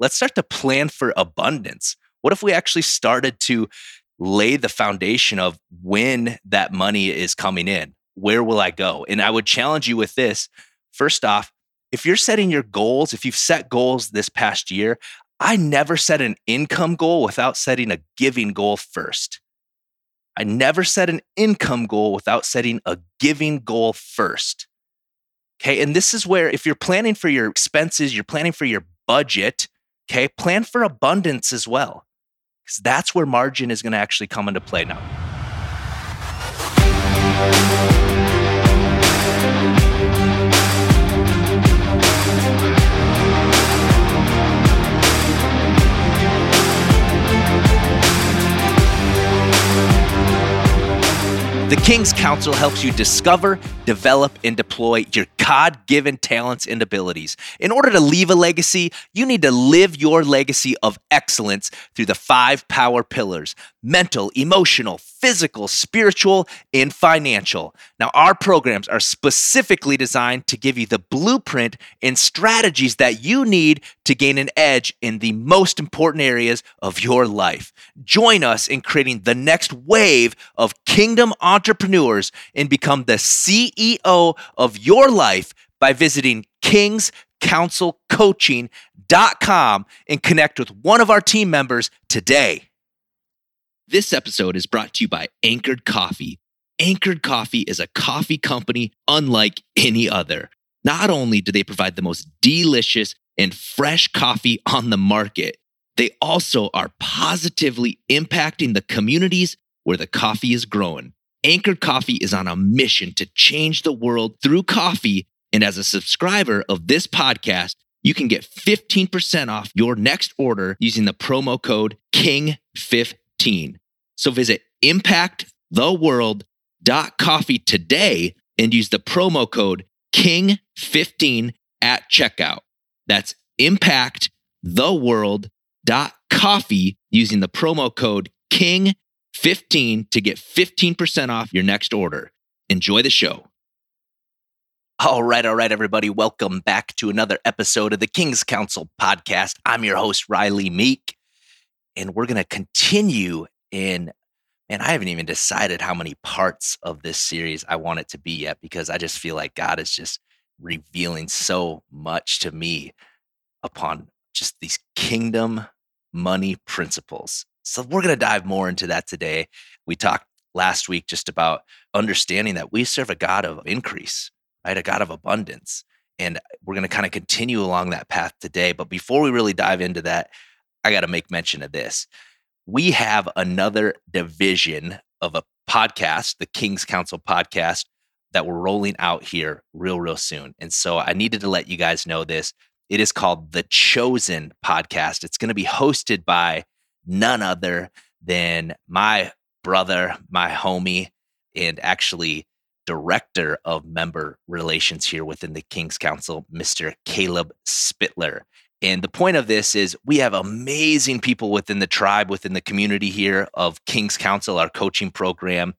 let's start to plan for abundance. What if we actually started to lay the foundation of when that money is coming in? Where will I go? And I would challenge you with this. First off, if you're setting your goals, if you've set goals this past year, I never set an income goal without setting a giving goal first. I never set an income goal without setting a giving goal first. Okay. And this is where, if you're planning for your expenses, you're planning for your budget, okay, plan for abundance as well. Because that's where margin is going to actually come into play now. The King's Council helps you discover, develop, and deploy your God given talents and abilities. In order to leave a legacy, you need to live your legacy of excellence through the five power pillars mental, emotional, physical, spiritual, and financial. Now, our programs are specifically designed to give you the blueprint and strategies that you need to gain an edge in the most important areas of your life. Join us in creating the next wave of kingdom entrepreneurs and become the CEO of your life by visiting kingscouncilcoaching.com and connect with one of our team members today. This episode is brought to you by Anchored Coffee. Anchored Coffee is a coffee company unlike any other. Not only do they provide the most delicious and fresh coffee on the market, they also are positively impacting the communities where the coffee is grown. Anchored Coffee is on a mission to change the world through coffee. And as a subscriber of this podcast, you can get 15% off your next order using the promo code KING15. So visit impacttheworld.coffee today and use the promo code KING15 at checkout. That's impacttheworld.coffee using the promo code KING15 to get 15% off your next order. Enjoy the show. All right, all right, everybody. Welcome back to another episode of the King's Council podcast. I'm your host, Riley Meek and we're going to continue in and I haven't even decided how many parts of this series I want it to be yet because I just feel like God is just revealing so much to me upon just these kingdom money principles. So we're going to dive more into that today. We talked last week just about understanding that we serve a God of increase, right? A God of abundance. And we're going to kind of continue along that path today. But before we really dive into that, I got to make mention of this. We have another division of a podcast, the King's Council podcast, that we're rolling out here real, real soon. And so I needed to let you guys know this. It is called the Chosen Podcast. It's going to be hosted by none other than my brother, my homie, and actually director of member relations here within the King's Council, Mr. Caleb Spittler. And the point of this is we have amazing people within the tribe, within the community here of King's Council, our coaching program.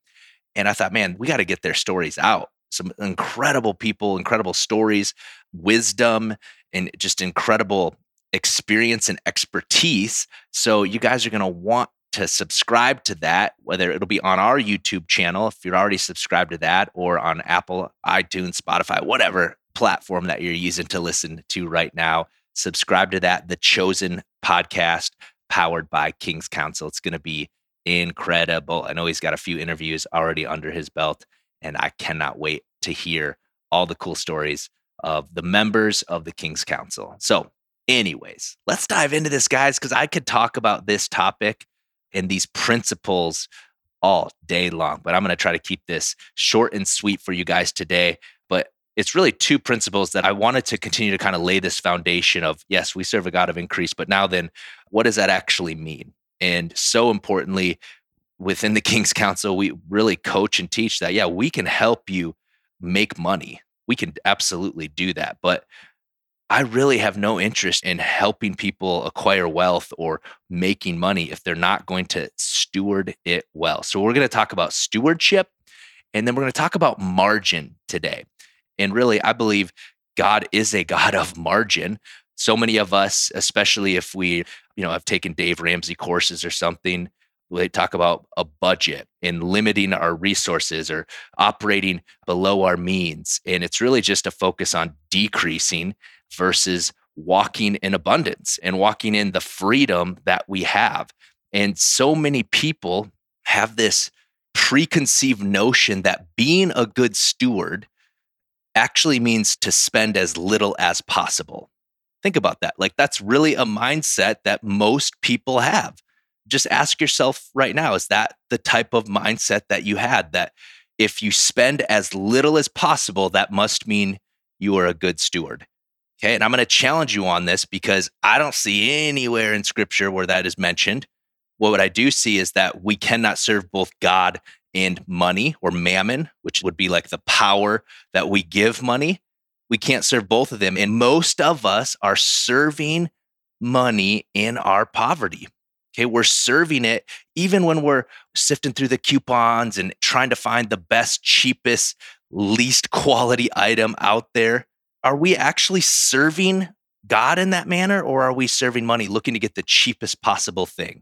And I thought, man, we got to get their stories out. Some incredible people, incredible stories, wisdom, and just incredible experience and expertise. So you guys are going to want to subscribe to that, whether it'll be on our YouTube channel, if you're already subscribed to that, or on Apple, iTunes, Spotify, whatever platform that you're using to listen to right now subscribe to that, the Chosen podcast powered by King's Council. It's going to be incredible. I know he's got a few interviews already under his belt, and I cannot wait to hear all the cool stories of the members of the King's Council. So, anyways, let's dive into this, guys, because I could talk about this topic and these principles all day long, but I'm going to try to keep this short and sweet for you guys today But it's really two principles that I wanted to continue to kind of lay this foundation of yes, we serve a God of increase, but now then, what does that actually mean? And so importantly, within the King's Council, we really coach and teach that, yeah, we can help you make money. We can absolutely do that. But I really have no interest in helping people acquire wealth or making money if they're not going to steward it well. So, we're going to talk about stewardship and then we're going to talk about margin today. And really, I believe God is a God of margin. So many of us, especially if we, you know, have taken Dave Ramsey courses or something, they talk about a budget and limiting our resources or operating below our means. And it's really just a focus on decreasing versus walking in abundance and walking in the freedom that we have. And so many people have this preconceived notion that being a good steward actually means to spend as little as possible. Think about that. Like, that's really a mindset that most people have. Just ask yourself right now is that the type of mindset that you had? That if you spend as little as possible, that must mean you are a good steward. Okay. And I'm going to challenge you on this because I don't see anywhere in scripture where that is mentioned. What I do see is that we cannot serve both God and money or mammon, which would be like the power that we give money. We can't serve both of them. And most of us are serving money in our poverty. Okay, we're serving it even when we're sifting through the coupons and trying to find the best, cheapest, least quality item out there. Are we actually serving God in that manner, or are we serving money looking to get the cheapest possible thing?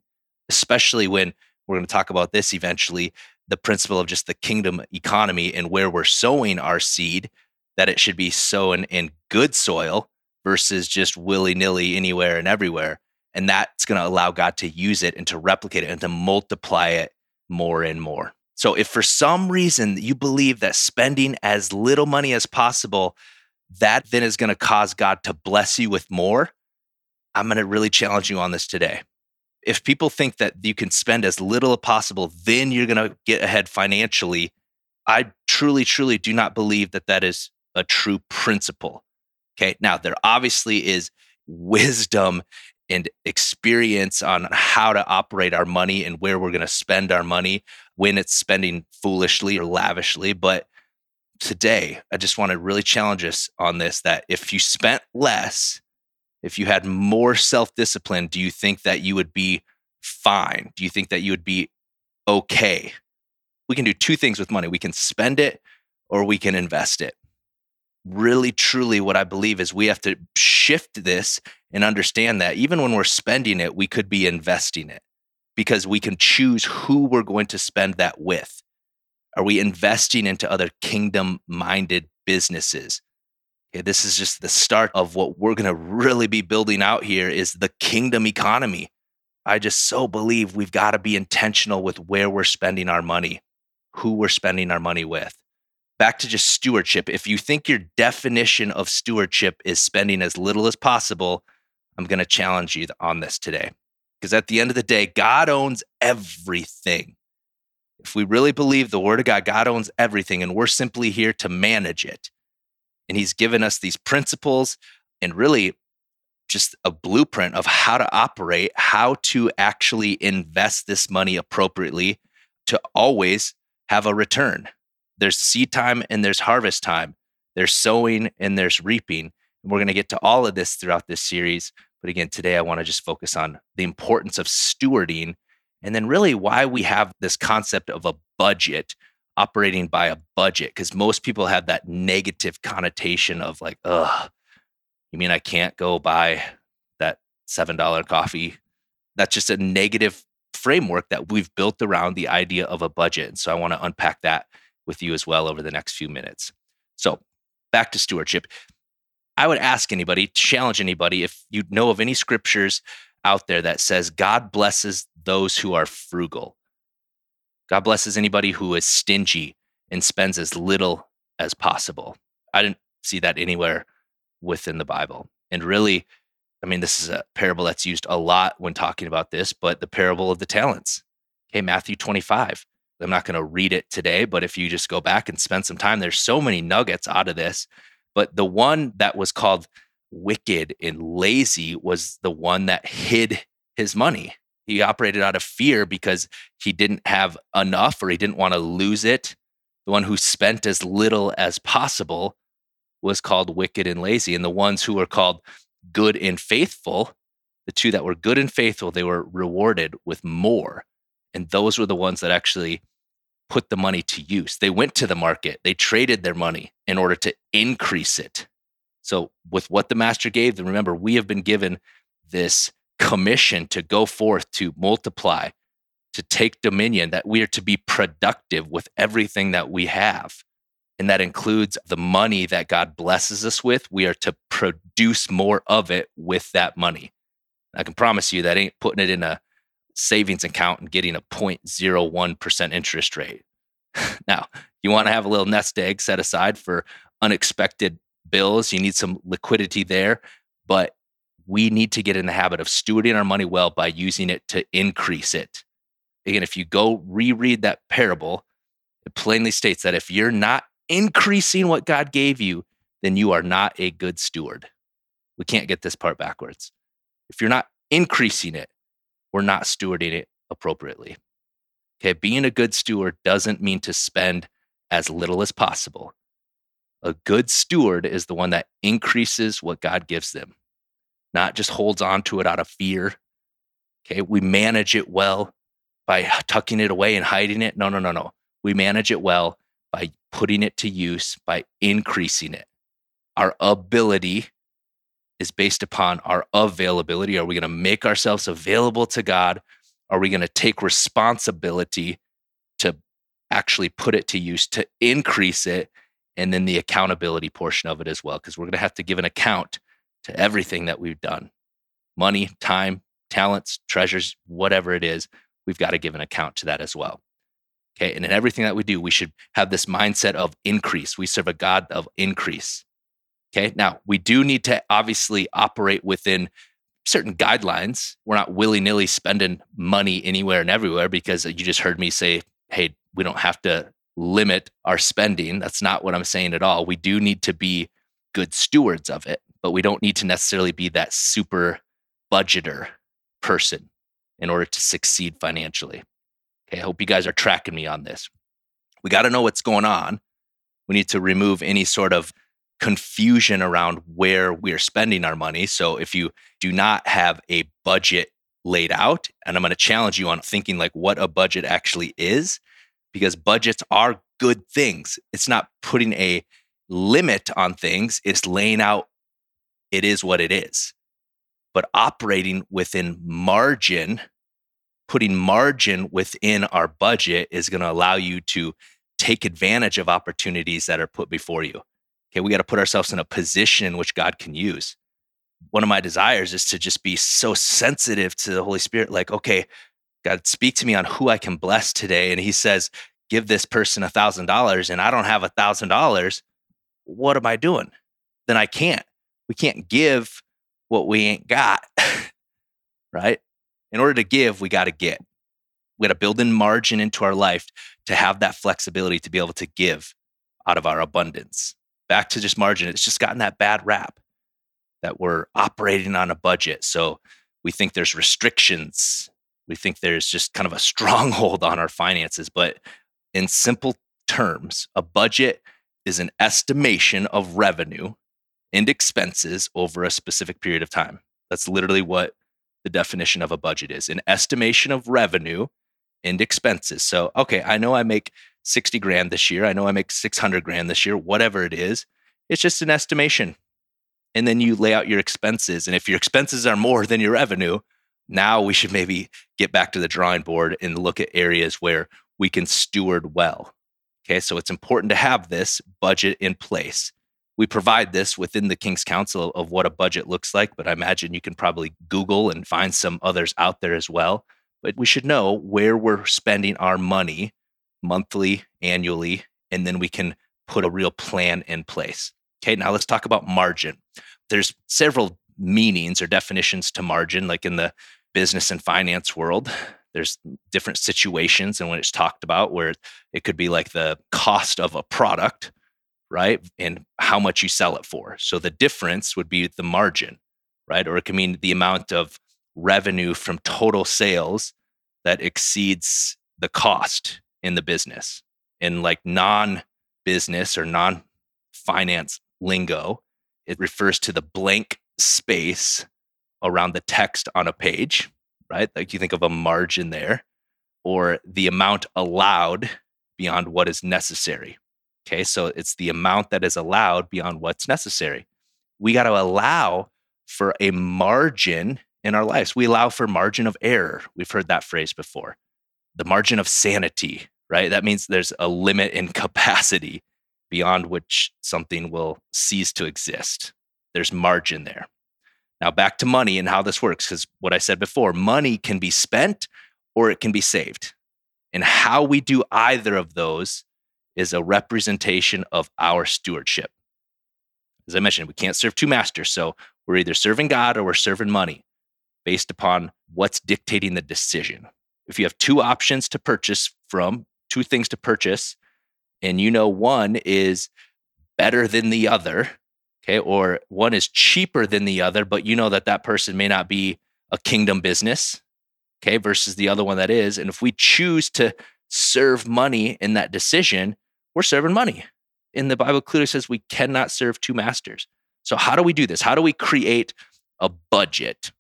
Especially when we're going to talk about this eventually the principle of just the kingdom economy and where we're sowing our seed, that it should be sown in good soil versus just willy nilly anywhere and everywhere. And that's going to allow God to use it and to replicate it and to multiply it more and more. So, if for some reason you believe that spending as little money as possible, that then is going to cause God to bless you with more, I'm going to really challenge you on this today if people think that you can spend as little as possible, then you're going to get ahead financially. I truly, truly do not believe that that is a true principle. Okay. Now, there obviously is wisdom and experience on how to operate our money and where we're going to spend our money when it's spending foolishly or lavishly. But today, I just want to really challenge us on this that if you spent less, if you had more self discipline, do you think that you would be fine? Do you think that you would be okay? We can do two things with money we can spend it or we can invest it. Really, truly, what I believe is we have to shift this and understand that even when we're spending it, we could be investing it because we can choose who we're going to spend that with. Are we investing into other kingdom minded businesses? Okay, this is just the start of what we're going to really be building out here is the kingdom economy. I just so believe we've got to be intentional with where we're spending our money, who we're spending our money with. Back to just stewardship. If you think your definition of stewardship is spending as little as possible, I'm going to challenge you on this today. Because at the end of the day, God owns everything. If we really believe the word of God, God owns everything, and we're simply here to manage it. And he's given us these principles and really just a blueprint of how to operate, how to actually invest this money appropriately to always have a return. There's seed time and there's harvest time. There's sowing and there's reaping. And we're going to get to all of this throughout this series. But again, today I want to just focus on the importance of stewarding and then really why we have this concept of a budget operating by a budget because most people have that negative connotation of like, ugh, you mean I can't go buy that $7 coffee? That's just a negative framework that we've built around the idea of a budget. And so I want to unpack that with you as well over the next few minutes. So back to stewardship. I would ask anybody, challenge anybody, if you know of any scriptures out there that says God blesses those who are frugal. God blesses anybody who is stingy and spends as little as possible. I didn't see that anywhere within the Bible. And really, I mean, this is a parable that's used a lot when talking about this, but the parable of the talents. Okay, Matthew 25. I'm not going to read it today, but if you just go back and spend some time, there's so many nuggets out of this. But the one that was called wicked and lazy was the one that hid his money. He operated out of fear because he didn't have enough or he didn't want to lose it. The one who spent as little as possible was called wicked and lazy. And the ones who were called good and faithful, the two that were good and faithful, they were rewarded with more. And those were the ones that actually put the money to use. They went to the market, they traded their money in order to increase it. So, with what the master gave them, remember, we have been given this commission to go forth, to multiply, to take dominion, that we are to be productive with everything that we have. And that includes the money that God blesses us with. We are to produce more of it with that money. I can promise you that ain't putting it in a savings account and getting a 0.01% interest rate. now, you want to have a little nest egg set aside for unexpected bills. You need some liquidity there, but we need to get in the habit of stewarding our money well by using it to increase it. Again, if you go reread that parable, it plainly states that if you're not increasing what God gave you, then you are not a good steward. We can't get this part backwards. If you're not increasing it, we're not stewarding it appropriately. Okay, being a good steward doesn't mean to spend as little as possible. A good steward is the one that increases what God gives them, not just holds on to it out of fear. Okay, we manage it well by tucking it away and hiding it. No, no, no, no. We manage it well by putting it to use, by increasing it. Our ability is based upon our availability. Are we going to make ourselves available to God? Are we going to take responsibility to actually put it to use, to increase it and then the accountability portion of it as well, because we're going to have to give an account to everything that we've done money, time, talents, treasures, whatever it is. We've got to give an account to that as well. Okay. And in everything that we do, we should have this mindset of increase. We serve a God of increase. Okay. Now, we do need to obviously operate within certain guidelines. We're not willy nilly spending money anywhere and everywhere because uh, you just heard me say, hey, we don't have to limit our spending. That's not what I'm saying at all. We do need to be good stewards of it, but we don't need to necessarily be that super budgeter person in order to succeed financially. Okay, I hope you guys are tracking me on this. We got to know what's going on. We need to remove any sort of confusion around where we're spending our money. So if you do not have a budget laid out, and I'm going to challenge you on thinking like what a budget actually is, because budgets are good things. It's not putting a limit on things, it's laying out it is what it is. But operating within margin, putting margin within our budget is going to allow you to take advantage of opportunities that are put before you. Okay, we got to put ourselves in a position in which God can use. One of my desires is to just be so sensitive to the Holy Spirit, like, okay, God, speak to me on who I can bless today. And he says, give this person a thousand dollars and I don't have a thousand dollars. What am I doing? Then I can't. We can't give what we ain't got. right? In order to give, we got to get. We got to build in margin into our life to have that flexibility to be able to give out of our abundance. Back to just margin, it's just gotten that bad rap that we're operating on a budget. So we think there's restrictions we think there's just kind of a stronghold on our finances. But in simple terms, a budget is an estimation of revenue and expenses over a specific period of time. That's literally what the definition of a budget is an estimation of revenue and expenses. So, okay, I know I make 60 grand this year. I know I make 600 grand this year, whatever it is. It's just an estimation. And then you lay out your expenses. And if your expenses are more than your revenue, now we should maybe get back to the drawing board and look at areas where we can steward well. Okay, so it's important to have this budget in place. We provide this within the King's Council of what a budget looks like, but I imagine you can probably Google and find some others out there as well. But we should know where we're spending our money monthly, annually, and then we can put a real plan in place. Okay, now let's talk about margin. There's several meanings or definitions to margin, like in the business and finance world there's different situations and when it's talked about where it could be like the cost of a product right and how much you sell it for. So the difference would be the margin right? Or it can mean the amount of revenue from total sales that exceeds the cost in the business. In like non business or non finance lingo it refers to the blank space around the text on a page, right? Like you think of a margin there, or the amount allowed beyond what is necessary. Okay, so it's the amount that is allowed beyond what's necessary. we got to allow for a margin in our lives. We allow for margin of error. We've heard that phrase before. The margin of sanity, right? That means there's a limit in capacity beyond which something will cease to exist. There's margin there. Now, back to money and how this works, because what I said before money can be spent or it can be saved. And how we do either of those is a representation of our stewardship. As I mentioned, we can't serve two masters. So we're either serving God or we're serving money based upon what's dictating the decision. If you have two options to purchase from, two things to purchase, and you know one is better than the other, okay, or one is cheaper than the other, but you know that that person may not be a kingdom business, okay, versus the other one that is. And if we choose to serve money in that decision, we're serving money. And the Bible clearly says we cannot serve two masters. So, how do we do this? How do we create a budget?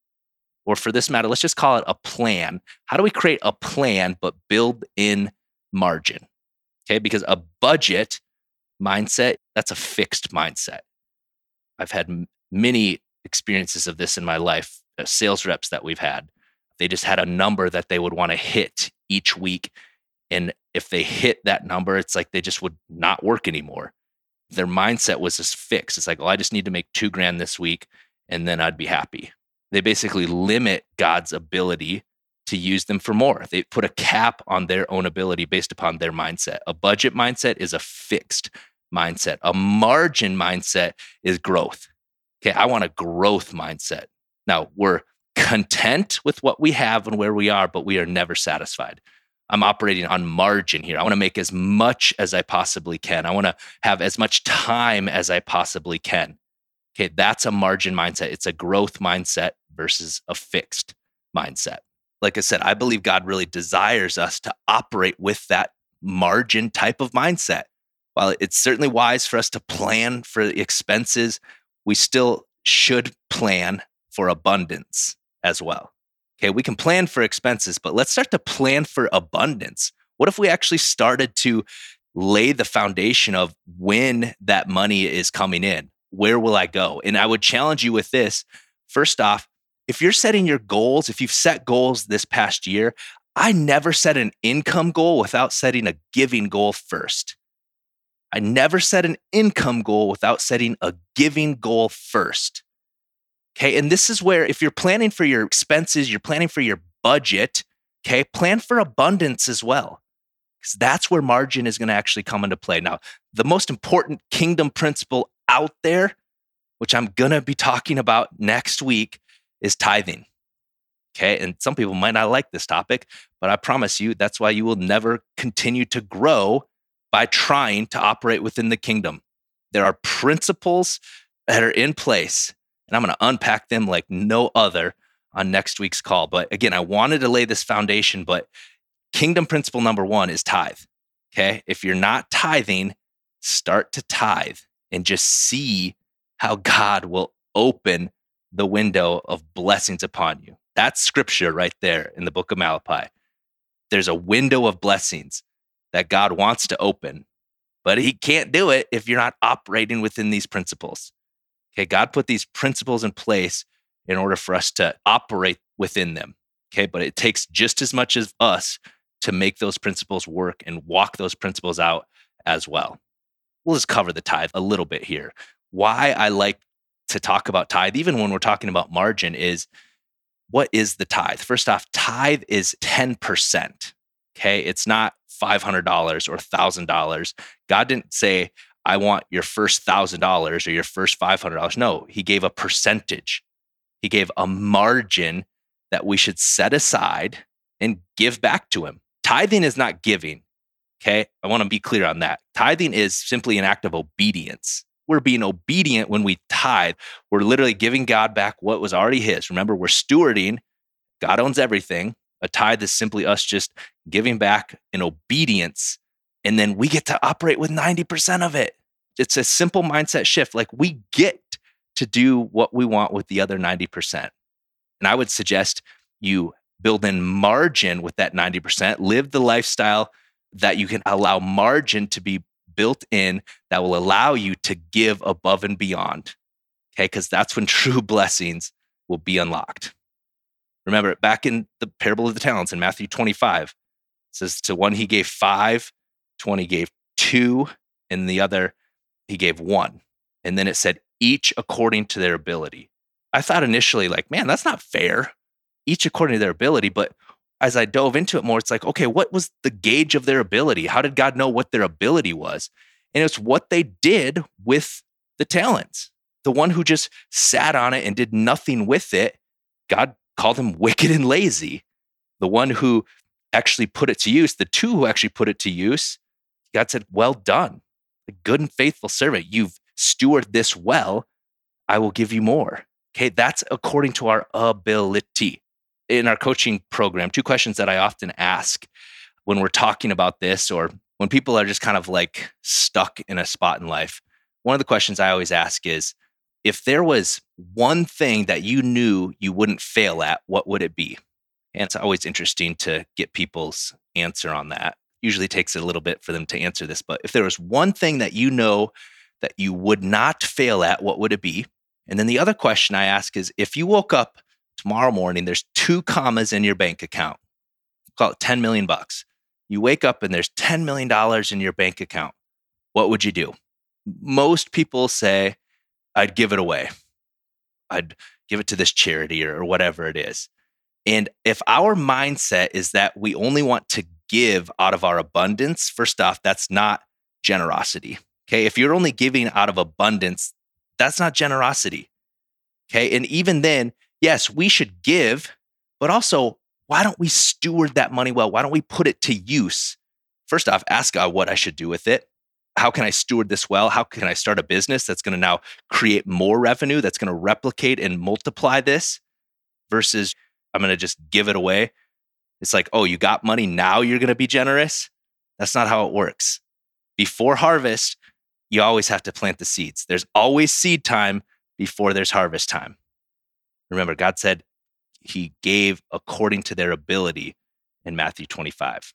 or for this matter, let's just call it a plan. How do we create a plan but build in margin? Okay, because a budget mindset, that's a fixed mindset. I've had many experiences of this in my life, uh, sales reps that we've had. They just had a number that they would want to hit each week. And if they hit that number, it's like they just would not work anymore. Their mindset was just fixed. It's like, oh, I just need to make two grand this week and then I'd be happy they basically limit God's ability to use them for more. They put a cap on their own ability based upon their mindset. A budget mindset is a fixed mindset. A margin mindset is growth. Okay, I want a growth mindset. Now, we're content with what we have and where we are, but we are never satisfied. I'm operating on margin here. I want to make as much as I possibly can. I want to have as much time as I possibly can. Okay, that's a margin mindset. It's a growth mindset versus a fixed mindset. Like I said, I believe God really desires us to operate with that margin type of mindset. While it's certainly wise for us to plan for expenses, we still should plan for abundance as well. Okay, we can plan for expenses, but let's start to plan for abundance. What if we actually started to lay the foundation of when that money is coming in? where will I go? And I would challenge you with this. First off, if you're setting your goals, if you've set goals this past year, I never set an income goal without setting a giving goal first. I never set an income goal without setting a giving goal first. Okay. And this is where, if you're planning for your expenses, you're planning for your budget, okay, plan for abundance as well. Because that's where margin is going to actually come into play. Now, the most important kingdom principle out there, which I'm going to be talking about next week, is tithing. Okay. And some people might not like this topic, but I promise you that's why you will never continue to grow by trying to operate within the kingdom. There are principles that are in place, and I'm going to unpack them like no other on next week's call. But again, I wanted to lay this foundation, but kingdom principle number one is tithe. Okay. If you're not tithing, start to tithe and just see how God will open the window of blessings upon you. That's scripture right there in the book of Malachi. There's a window of blessings that God wants to open, but he can't do it if you're not operating within these principles. Okay, God put these principles in place in order for us to operate within them. Okay, but it takes just as much as us to make those principles work and walk those principles out as well we'll just cover the tithe a little bit here. Why I like to talk about tithe, even when we're talking about margin, is what is the tithe? First off, tithe is 10%. Okay. It's not $500 or $1,000. God didn't say, I want your first $1,000 or your first $500. No, He gave a percentage. He gave a margin that we should set aside and give back to Him. Tithing is not giving, Okay. I want to be clear on that. Tithing is simply an act of obedience. We're being obedient when we tithe. We're literally giving God back what was already His. Remember, we're stewarding. God owns everything. A tithe is simply us just giving back in obedience. And then we get to operate with 90% of it. It's a simple mindset shift. Like we get to do what we want with the other 90%. And I would suggest you build in margin with that 90%, live the lifestyle that you can allow margin to be built in that will allow you to give above and beyond. Okay, because that's when true blessings will be unlocked. Remember, back in the parable of the talents in Matthew 25, it says to one he gave five, to one he gave two, and the other he gave one. And then it said, each according to their ability. I thought initially, like, man, that's not fair. Each according to their ability. But as I dove into it more, it's like, okay, what was the gauge of their ability? How did God know what their ability was? And it's what they did with the talents. The one who just sat on it and did nothing with it, God called him wicked and lazy. The one who actually put it to use, the two who actually put it to use, God said, Well done, a good and faithful servant. You've stewarded this well. I will give you more. Okay, that's according to our ability. In our coaching program, two questions that I often ask when we're talking about this or when people are just kind of like stuck in a spot in life. One of the questions I always ask is if there was one thing that you knew you wouldn't fail at, what would it be? And it's always interesting to get people's answer on that. Usually takes a little bit for them to answer this, but if there was one thing that you know that you would not fail at, what would it be? And then the other question I ask is if you woke up tomorrow morning, there's two commas in your bank account, call it 10 million bucks. You wake up and there's $10 million in your bank account. What would you do? Most people say, I'd give it away. I'd give it to this charity or, whatever it is. And if our mindset is that we only want to give out of our abundance, first off, that's not generosity. Okay. If you're only giving out of abundance, that's not generosity. Okay. And even then, yes, we should give, but also, why don't we steward that money well? Why don't we put it to use? First off, ask God what I should do with it how can I steward this well? How can I start a business that's going to now create more revenue, that's going to replicate and multiply this versus I'm going to just give it away? It's like, oh, you got money, now you're going to be generous. That's not how it works. Before harvest, you always have to plant the seeds. There's always seed time before there's harvest time. Remember, God said he gave according to their ability in Matthew 25.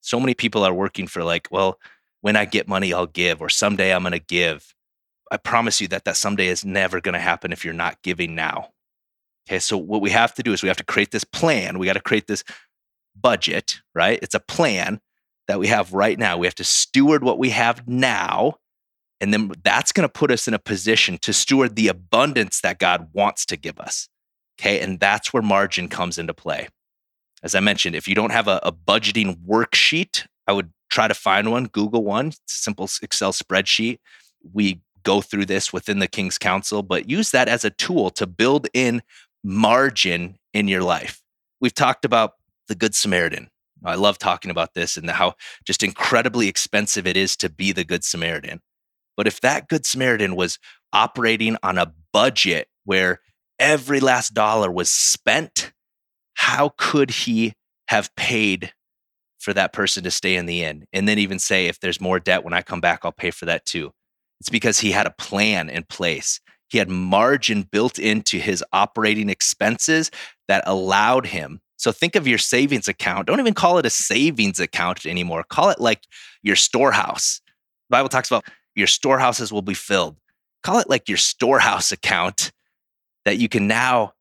So many people are working for, like, well, when I get money, I'll give, or someday I'm going to give. I promise you that that someday is never going to happen if you're not giving now. Okay, so what we have to do is we have to create this plan. We got to create this budget, right? It's a plan that we have right now. We have to steward what we have now. And then that's going to put us in a position to steward the abundance that God wants to give us. Okay, and that's where margin comes into play. As I mentioned, if you don't have a, a budgeting worksheet, I would try to find one, Google one, simple Excel spreadsheet. We go through this within the King's Council, but use that as a tool to build in margin in your life. We've talked about the Good Samaritan. I love talking about this and how just incredibly expensive it is to be the Good Samaritan. But if that Good Samaritan was operating on a budget where every last dollar was spent, how could he have paid for that person to stay in the inn and then even say if there's more debt when i come back i'll pay for that too. It's because he had a plan in place. He had margin built into his operating expenses that allowed him so think of your savings account. Don't even call it a savings account anymore. Call it like your storehouse. The bible talks about your storehouses will be filled. Call it like your storehouse account that you can now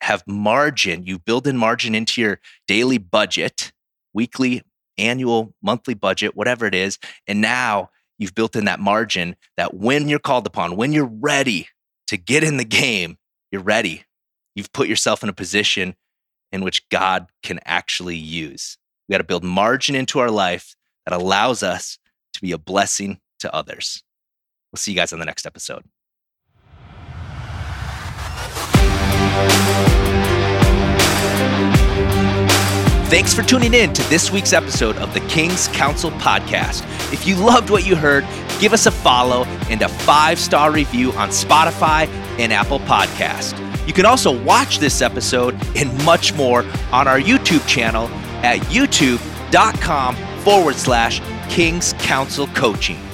have margin. You build in margin into your daily budget weekly, annual, monthly budget, whatever it is. And now you've built in that margin that when you're called upon, when you're ready to get in the game, you're ready. You've put yourself in a position in which God can actually use. We got to build margin into our life that allows us to be a blessing to others. We'll see you guys on the next episode. Thanks for tuning in to this week's episode of the King's Council podcast. If you loved what you heard, give us a follow and a five star review on Spotify and Apple Podcast. You can also watch this episode and much more on our YouTube channel at youtube.com forward slash King's Council Coaching.